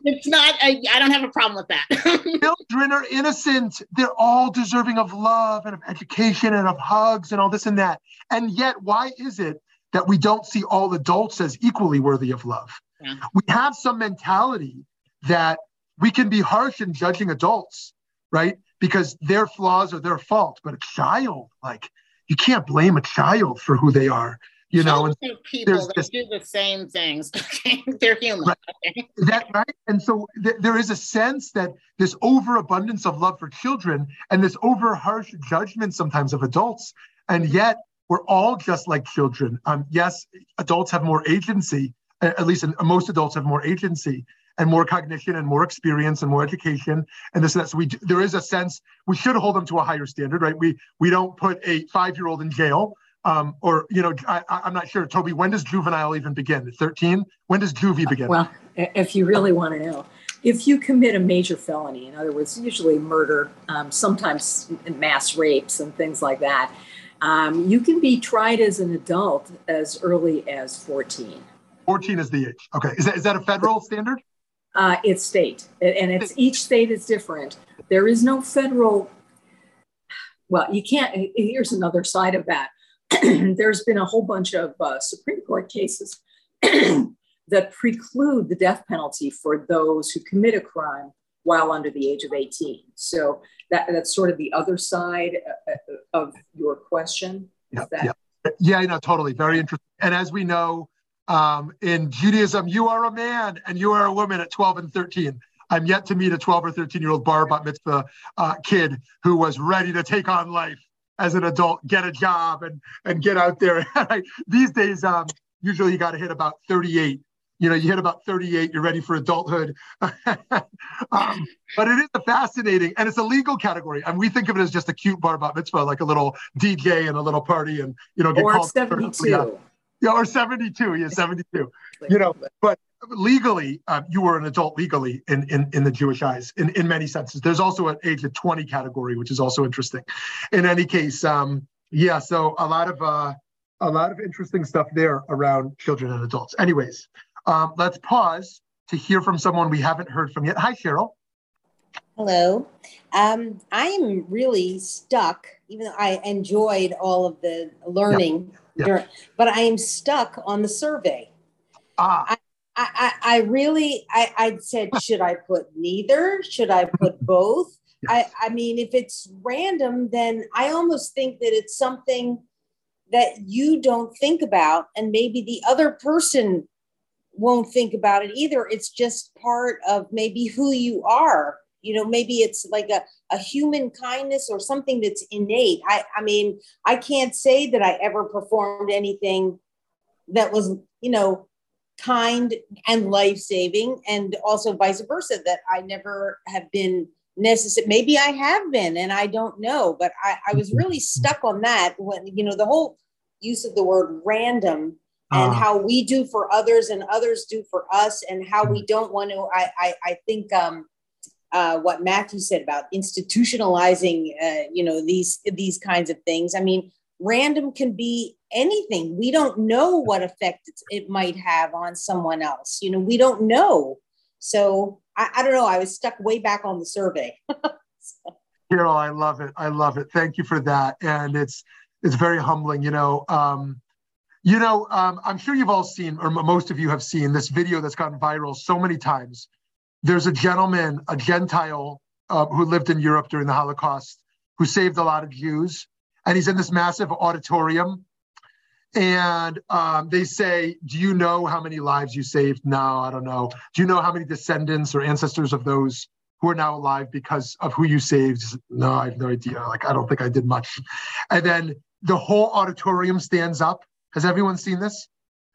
it's not. I, I, don't have a problem with that. <laughs> Children are innocent. They're all deserving of love and of education and of hugs and all this and that. And yet, why is it that we don't see all adults as equally worthy of love? Yeah. We have some mentality that we can be harsh in judging adults, right? Because their flaws are their fault. But a child, like, you can't blame a child for who they are you know and people that do the same things <laughs> they're human right. that right and so th- there is a sense that this overabundance of love for children and this over harsh judgment sometimes of adults and yet we're all just like children um, yes adults have more agency at least in, most adults have more agency and more cognition and more experience and more education and this and that. So we there is a sense we should hold them to a higher standard, right? We we don't put a five year old in jail um, or you know, I, am not sure. Toby, when does juvenile even begin? 13? When does juvie begin? Well, if you really want to know, if you commit a major felony, in other words, usually murder, um, sometimes mass rapes and things like that, um, you can be tried as an adult as early as 14. 14 is the age. Okay, is that is that a federal standard? Uh, it's state, and it's each state is different. There is no federal. Well, you can't. Here's another side of that <clears throat> there's been a whole bunch of uh, Supreme Court cases <clears throat> that preclude the death penalty for those who commit a crime while under the age of 18. So that, that's sort of the other side uh, uh, of your question. Yeah, that- yeah, yeah, no, totally. Very interesting. And as we know, um, in Judaism, you are a man and you are a woman at 12 and 13. I'm yet to meet a 12 or 13 year old bar bat mitzvah uh, kid who was ready to take on life as an adult, get a job and and get out there. <laughs> These days, um, usually you got to hit about 38 you know, you hit about 38, you're ready for adulthood. <laughs> um, but it is a fascinating, and it's a legal category. And we think of it as just a cute bar mitzvah, like a little DJ and a little party, and you know, get or called 72. Yeah. yeah, or 72. Yeah, 72. <laughs> you know, but legally, uh, you were an adult legally in, in, in the Jewish eyes in, in many senses. There's also an age of 20 category, which is also interesting. In any case, um, yeah, so a lot of uh, a lot of interesting stuff there around children and adults. Anyways, um, let's pause to hear from someone we haven't heard from yet. Hi, Cheryl. Hello. Um, I am really stuck, even though I enjoyed all of the learning, during- but I am stuck on the survey. Ah, I, I, I really, I, I said, should I put neither? Should I put <laughs> both? I, I mean, if it's random, then I almost think that it's something that you don't think about, and maybe the other person won't think about it either. It's just part of maybe who you are. You know, maybe it's like a, a human kindness or something that's innate. I, I mean, I can't say that I ever performed anything that was, you know, kind and life saving, and also vice versa, that I never have been necessary. Maybe I have been, and I don't know, but I, I was really stuck on that when, you know, the whole use of the word random and Ah. how we do for others and others do for us and how we don't want to i i, I think um uh, what Matthew said about institutionalizing, uh, you know, these these kinds of things. I mean, random can be anything. We don't know what effect it, might have on someone else. You know, we don't know. So I, I don't know. I was stuck way back on the survey. <laughs> Carol, I love it. I love it. Thank you for that. And it's it's very humbling. You know, um, you know, um, I'm sure you've all seen, or most of you have seen this video that's gone viral so many times. There's a gentleman, a Gentile, uh, who lived in Europe during the Holocaust, who saved a lot of Jews, and he's in this massive auditorium. And um, they say, "Do you know how many lives you saved?" No, I don't know. Do you know how many descendants or ancestors of those who are now alive because of who you saved. No, I have no idea. Like, I don't think I did much. And then the whole auditorium stands up. Has everyone seen this?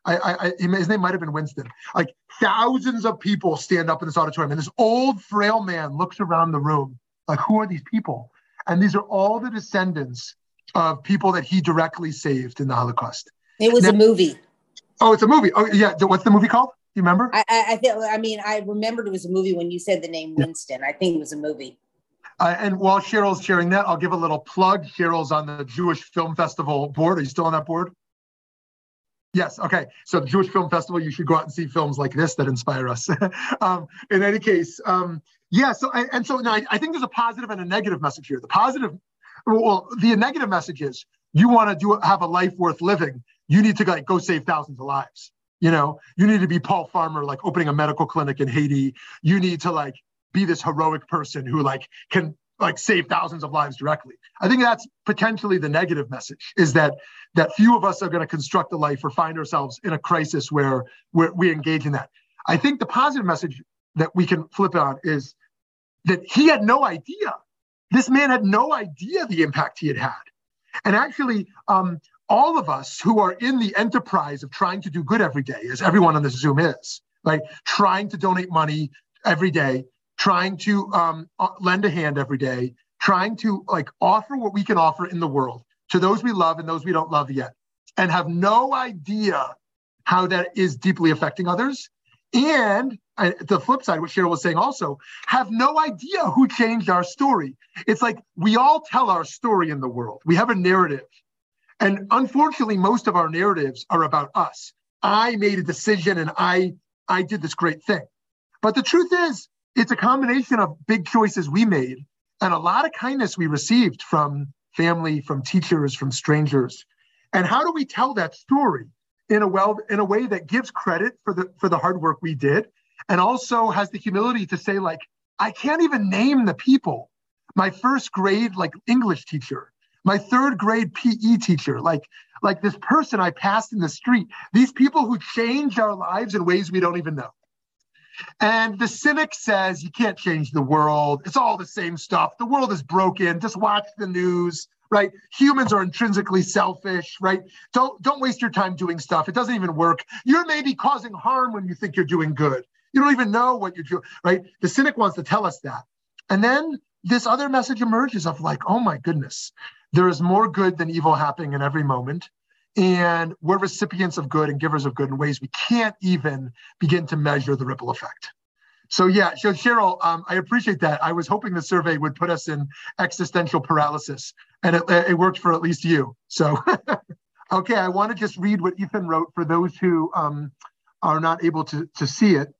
I, I, I his name might have been Winston. Like thousands of people stand up in this auditorium, and this old frail man looks around the room. Like, who are these people? And these are all the descendants of people that he directly saved in the Holocaust. It was a movie. Oh, it's a movie. Oh, yeah. What's the movie called? You remember? I, I, I think. I mean, I remembered it was a movie when you said the name Winston. I think it was a movie. Uh, and while Cheryl's sharing that, I'll give a little plug. Cheryl's on the Jewish Film Festival board. Are you still on that board? Yes. Okay. So the Jewish Film Festival, you should go out and see films like this that inspire us. <laughs> um, in any case, um, yeah. So and, and so now I, I think there's a positive and a negative message here. The positive, well, the negative message is you want to do have a life worth living. You need to like go save thousands of lives. You know, you need to be Paul Farmer, like opening a medical clinic in Haiti. You need to like be this heroic person who like can like save thousands of lives directly. I think that's potentially the negative message is that that few of us are going to construct a life or find ourselves in a crisis where where we engage in that. I think the positive message that we can flip on is that he had no idea. This man had no idea the impact he had had. And actually, um, all of us who are in the enterprise of trying to do good every day, as everyone on this Zoom is, like Trying to donate money every day, trying to um, uh, lend a hand every day, trying to like offer what we can offer in the world to those we love and those we don't love yet, and have no idea how that is deeply affecting others. And uh, the flip side, what Cheryl was saying also, have no idea who changed our story. It's like we all tell our story in the world. We have a narrative. And unfortunately, most of our narratives are about us. I made a decision and I I did this great thing. But the truth is, it's a combination of big choices we made and a lot of kindness we received from family, from teachers, from strangers. And how do we tell that story in a well in a way that gives credit for the for the hard work we did and also has the humility to say like I can't even name the people. My first grade like English teacher, my third grade PE teacher, like like this person I passed in the street, these people who changed our lives in ways we don't even know. And the cynic says you can't change the world. It's all the same stuff. The world is broken. Just watch the news, right? Humans are intrinsically selfish, right? Don't don't waste your time doing stuff. It doesn't even work. You're maybe causing harm when you think you're doing good. You don't even know what you're doing, right? The cynic wants to tell us that. And then this other message emerges of like, oh my goodness, there is more good than evil happening in every moment. And we're recipients of good and givers of good in ways we can't even begin to measure the ripple effect. So yeah, so Cheryl, um, I appreciate that. I was hoping the survey would put us in existential paralysis, and it, it worked for at least you. So, <laughs> okay, I want to just read what Ethan wrote for those who um, are not able to, to see it.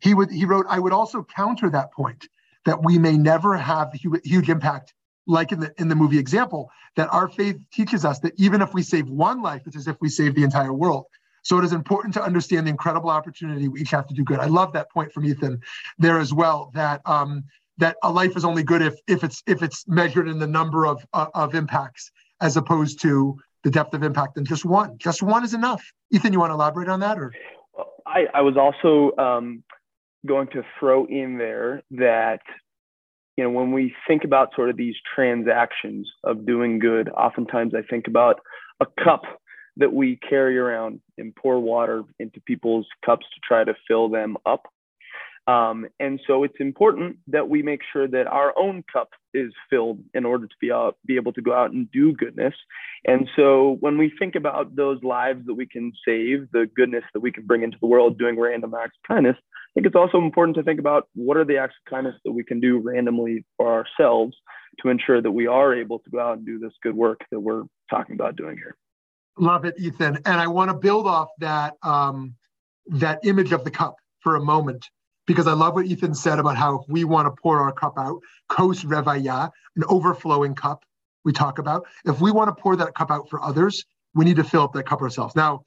He would he wrote, I would also counter that point that we may never have huge impact like in the in the movie example that our faith teaches us that even if we save one life it's as if we save the entire world. So it is important to understand the incredible opportunity we each have to do good. I love that point from ethan there as well that um, that a life is only good if if it's if it's measured in the number of uh, of impacts as opposed to the depth of impact and just one. Just one is enough. Ethan you want to elaborate on that or? I i was also um, going to throw in there that you know when we think about sort of these transactions of doing good oftentimes i think about a cup that we carry around and pour water into people's cups to try to fill them up um, and so it's important that we make sure that our own cup is filled in order to be out, be able to go out and do goodness. And so when we think about those lives that we can save, the goodness that we can bring into the world doing random acts of kindness, think it's also important to think about what are the acts of kindness that we can do randomly for ourselves to ensure that we are able to go out and do this good work that we're talking about doing here. Love it, Ethan. And I want to build off that um, that image of the cup for a moment because I love what Ethan said about how we want to pour our cup out, kos revaya, an overflowing cup, we talk about. If we want to pour that cup out for others, we need to fill up that cup ourselves. Now,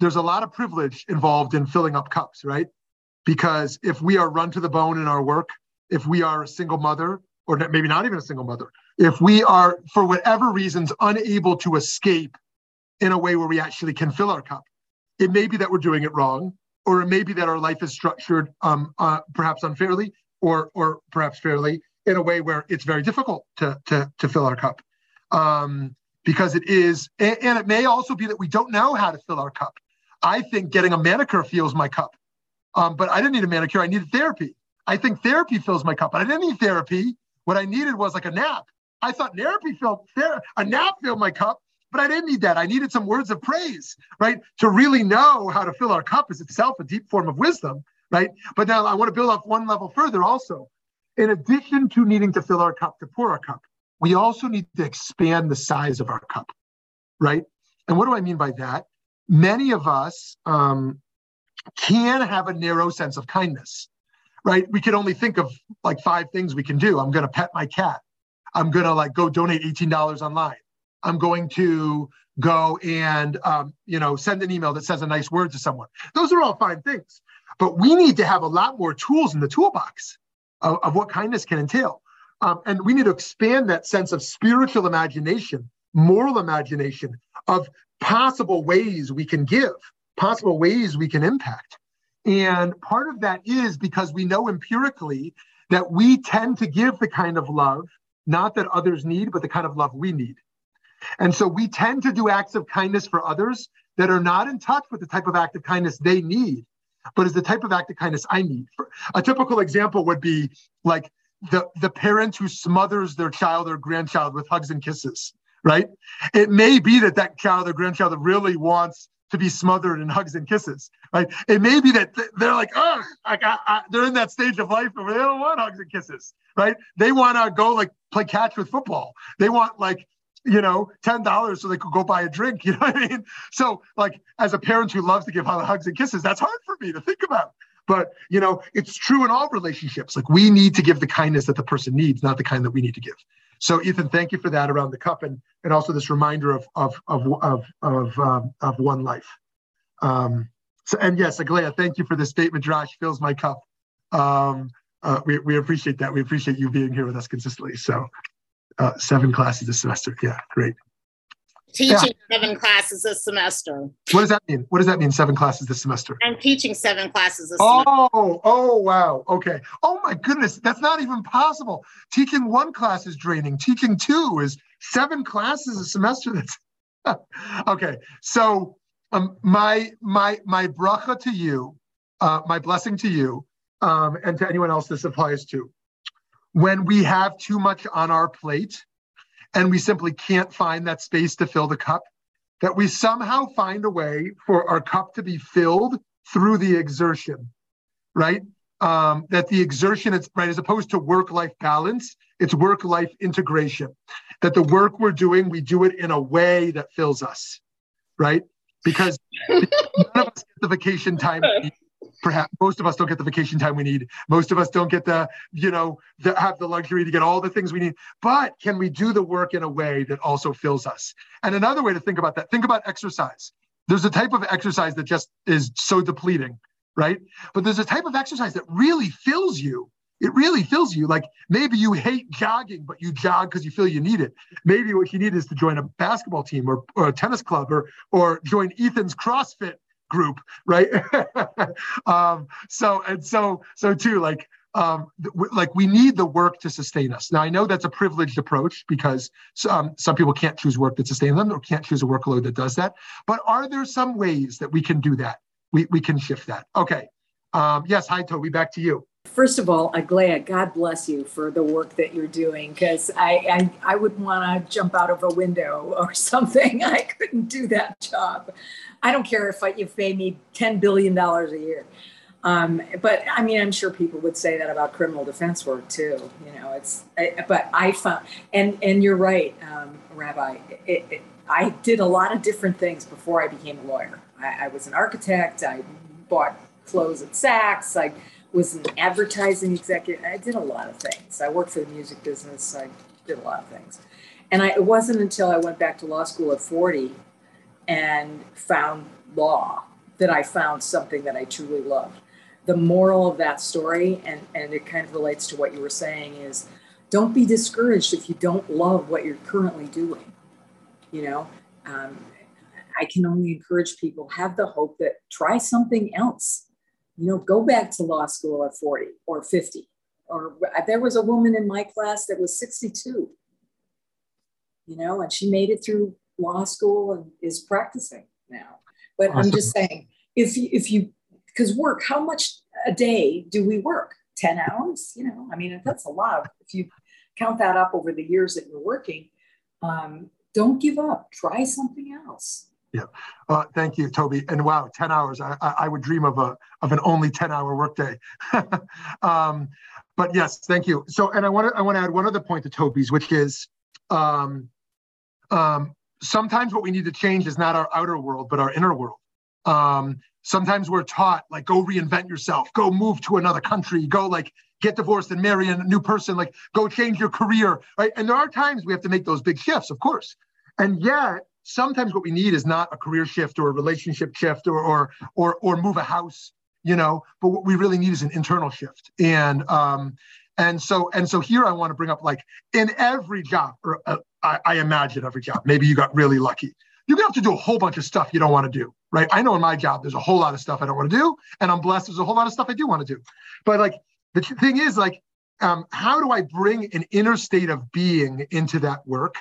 there's a lot of privilege involved in filling up cups, right? Because if we are run to the bone in our work, if we are a single mother, or maybe not even a single mother, if we are, for whatever reasons, unable to escape in a way where we actually can fill our cup, it may be that we're doing it wrong or it may be that our life is structured um, uh, perhaps unfairly or or perhaps fairly in a way where it's very difficult to to, to fill our cup. Um, because it is and, and it may also be that we don't know how to fill our cup. I think getting a manicure fills my cup um, but i didn't need a manicure i needed therapy i think therapy fills my cup but i didn't need therapy what i needed was like a nap i thought therapy filled ther- a nap filled my cup but I didn't need that. I needed some words of praise, right? To really know how to fill our cup is itself a deep form of wisdom, right? But now I want to build up one level further also. In addition to needing to fill our cup, to pour our cup, we also need to expand the size of our cup, right? And what do I mean by that? Many of us um, can have a narrow sense of kindness, right? We can only think of like five things we can do. I'm going to pet my cat. I'm going to like go donate $18 online. I'm going to go and um, you know send an email that says a nice word to someone. Those are all fine things, but we need to have a lot more tools in the toolbox of, of what kindness can entail, um, and we need to expand that sense of spiritual imagination, moral imagination of possible ways we can give, possible ways we can impact. And part of that is because we know empirically that we tend to give the kind of love, not that others need, but the kind of love we need. And so we tend to do acts of kindness for others that are not in touch with the type of act of kindness they need, but is the type of act of kindness I need. A typical example would be like the, the parent who smothers their child or grandchild with hugs and kisses, right? It may be that that child or grandchild really wants to be smothered in hugs and kisses, right? It may be that they're like, oh, I they're in that stage of life where they don't want hugs and kisses, right? They want to go like play catch with football. They want like you know, ten dollars so they could go buy a drink. <laughs> You know what I mean? So, like, as a parent who loves to give hugs and kisses, that's hard for me to think about. But you know, it's true in all relationships. Like, we need to give the kindness that the person needs, not the kind that we need to give. So, Ethan, thank you for that around the cup, and and also this reminder of of of of of, um, of one life. Um, so, and yes, Aglaya, thank you for the statement. Josh fills my cup. Um, uh, we we appreciate that. We appreciate you being here with us consistently. So uh, seven classes this semester. Yeah, great. Teaching yeah. seven classes this semester. What does that mean? What does that mean? Seven classes this semester? I'm teaching seven classes this oh, semester. Oh, oh, wow. Okay. Oh my goodness, that's not even possible. Teaching one class is draining. Teaching two is seven classes a semester. <laughs> That's <laughs> okay. So, um, my my my bracha to you, uh, my blessing to you, um, and to anyone else this applies to. When we have too much on our plate and we simply can't find that space to fill the cup, that we somehow find a way for our cup to be filled through the exertion, right? Um, that the exertion is right as opposed to work life balance, it's work life integration. That the work we're doing, we do it in a way that fills us, right? Because <laughs> none of us get the vacation time <laughs> perhaps most of us don't get the vacation time we need. Most of us don't get the you know the, have the luxury to get all the things we need. But can we do the work in a way that also fills us? And another way to think about that think about exercise. There's a type of exercise that just is so depleting right? But there's a type of exercise that really fills you. It really fills you. Like maybe you hate jogging but you jog because you feel you need it. Maybe what you need is to join a basketball team or, or a tennis club or or join ethan's crossfit group, right? <laughs> um, so and so so too, like um, th- like we need the work to sustain us. Now I know that's a privileged approach because um, some people can't choose work that sustains them or can't choose a workload that does that. But are there some ways that we can do that? We we can shift that. Okay. Um, yes, hi Toby, back to you. First of all, I'm. God bless you for the work that you're doing because I, I, I would want to jump out of a window <laughs> or something. I couldn't do that job. I don't care if I, you pay me $10 billion a year. Um, but I mean, I'm sure people would say that about criminal defense work too. You know, it's. I, but I found, and and you're right, um, Rabbi. It, it, I did a lot of different things before I became a lawyer. I, I was an architect. I bought clothes at Saks. I was an advertising executive. I did a lot of things. I worked for the music business. I did a lot of things. And I, it wasn't until I went back to law school at 40 and found law that I found something that I truly loved. The moral of that story, and, and it kind of relates to what you were saying, is don't be discouraged if you don't love what you're currently doing. You know, um, I can only encourage people have the hope that try something else you know, go back to law school at 40 or 50. Or there was a woman in my class that was 62, you know, and she made it through law school and is practicing now. But awesome. I'm just saying, if you, if you, because work, how much a day do we work? 10 hours? You know, I mean, that's a lot. If you count that up over the years that you're working, um, don't give up. Try something else. Yeah. Uh, thank you, Toby. And wow, 10 hours. I, I would dream of a of an only 10 hour workday. <laughs> um, but yes, thank you. So, and I want to I want to add one other point to Toby's, which is um, um, sometimes what we need to change is not our outer world, but our inner world. Um, sometimes we're taught like go reinvent yourself, go move to another country, go like get divorced and marry a new person, like go change your career, right? And there are times we have to make those big shifts, of course. And yet sometimes what we need is not a career shift or a relationship shift or or or, or move a house you know but what we really need is an internal shift. And um and so and so here i want to bring up like in every job or uh, I, I imagine every job maybe you got really lucky. You're gonna have to do a whole bunch of stuff you don't want to do right? I know in my job there's a whole lot of stuff i don't want to do and i'm blessed there's a whole lot of stuff i do want to do. But like the thing is like um, how do i bring an inner state of being into that work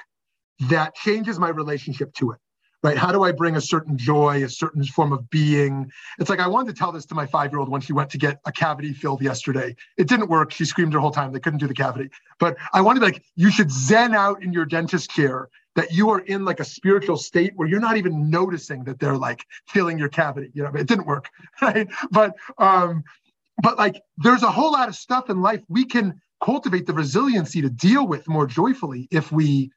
that changes my relationship to it right? How do i bring a certain joy a certain form of being? It's like i wanted to tell this to my five year old when she went to get a cavity filled yesterday. It didn't work. She screamed her whole time. They couldn't do the cavity. But i wanted like you should zen out in your dentist chair that you are in like a spiritual state where you're not even noticing that they're like filling your cavity. You know it didn't work <laughs> right? But um but like there's a whole lot of stuff in life we can cultivate the resiliency to deal with more joyfully if we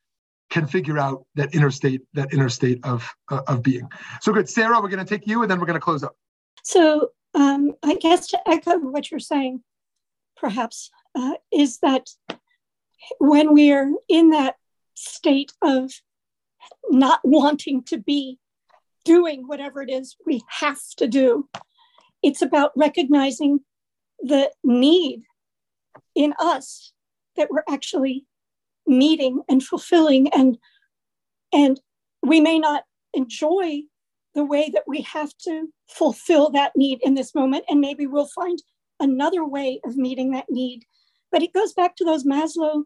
can figure out that inner state, that inner state of uh, of being. So good, Sarah. We're going to take you, and then we're going to close up. So um, I guess to echo what you're saying, perhaps uh, is that when we're in that state of not wanting to be doing whatever it is we have to do, it's about recognizing the need in us that we're actually meeting and fulfilling and and we may not enjoy the way that we have to fulfill that need in this moment, and maybe we'll find another way of meeting that need. But it goes back to those Maslow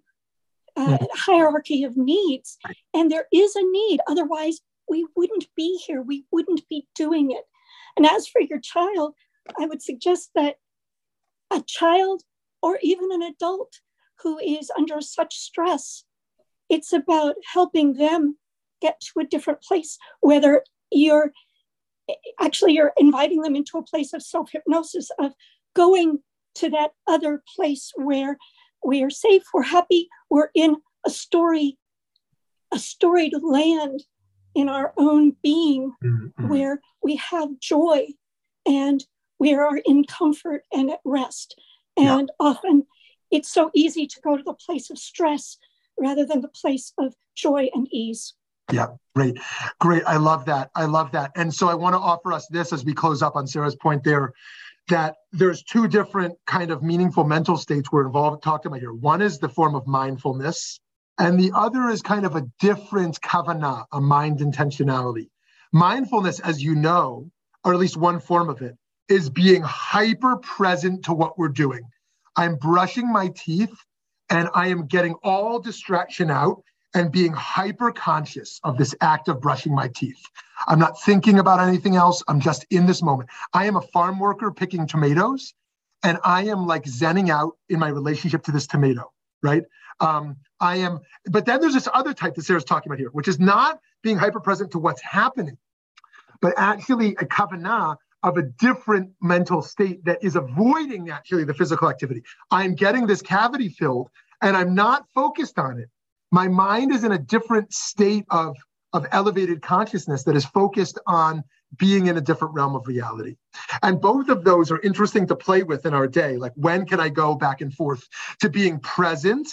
uh, mm-hmm. hierarchy of needs, and there is a need. Otherwise, we wouldn't be here. We wouldn't be doing it. And as for your child, I would suggest that a child or even an adult who is under such stress, it's about helping them get to a different place, whether you're actually you're inviting them into a place of self-hypnosis of going to that other place where we are safe we're happy we're in a story a storied land in our own being mm-hmm. where we have joy and we are in comfort and at rest. And yeah. often it's so easy to go to the place of stress rather than the place of joy and ease. Yeah, great. Great. I love that. I love that. And so I want to offer us this as we close up on Sarah's point there that there's two different kind of meaningful mental states we're involved talking about here. One is the form of mindfulness, and the other is kind of a different kavana, a mind intentionality. Mindfulness, as you know, or at least one form of it, is being hyper present to what we're doing. I'm brushing my teeth and I am getting all distraction out and being hyper conscious of this act of brushing my teeth. I'm not thinking about anything else. I'm just in this moment. I am a farm worker picking tomatoes and I am like zenning out in my relationship to this tomato, right? Um, I am, but then there's this other type that Sarah's talking about here, which is not being hyper present to what's happening, but actually a kavanah of a different mental state that is avoiding actually the physical activity. I'm getting this cavity filled and I'm not focused on it. My mind is in a different state of, of elevated consciousness that is focused on being in a different realm of reality. And both of those are interesting to play with in our day. Like, when can I go back and forth to being present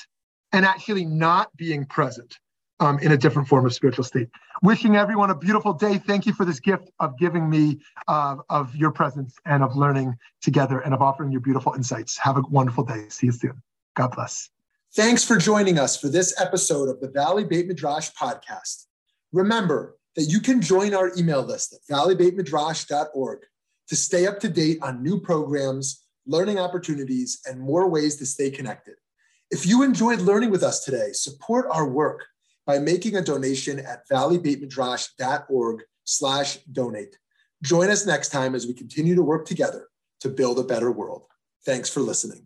and actually not being present um, in a different form of spiritual state. Wishing everyone a beautiful day. Thank you for this gift of giving me uh, of your presence and of learning together and of offering your beautiful insights. Have a wonderful day. See you soon. God bless. Thanks for joining us for this episode of the Valley Beit Midrash podcast. Remember that you can join our email list at valleybeitmidrash.org to stay up to date on new programs, learning opportunities, and more ways to stay connected. If you enjoyed learning with us today, support our work by making a donation at valleybeitmidrash.org slash donate. Join us next time as we continue to work together to build a better world. Thanks for listening.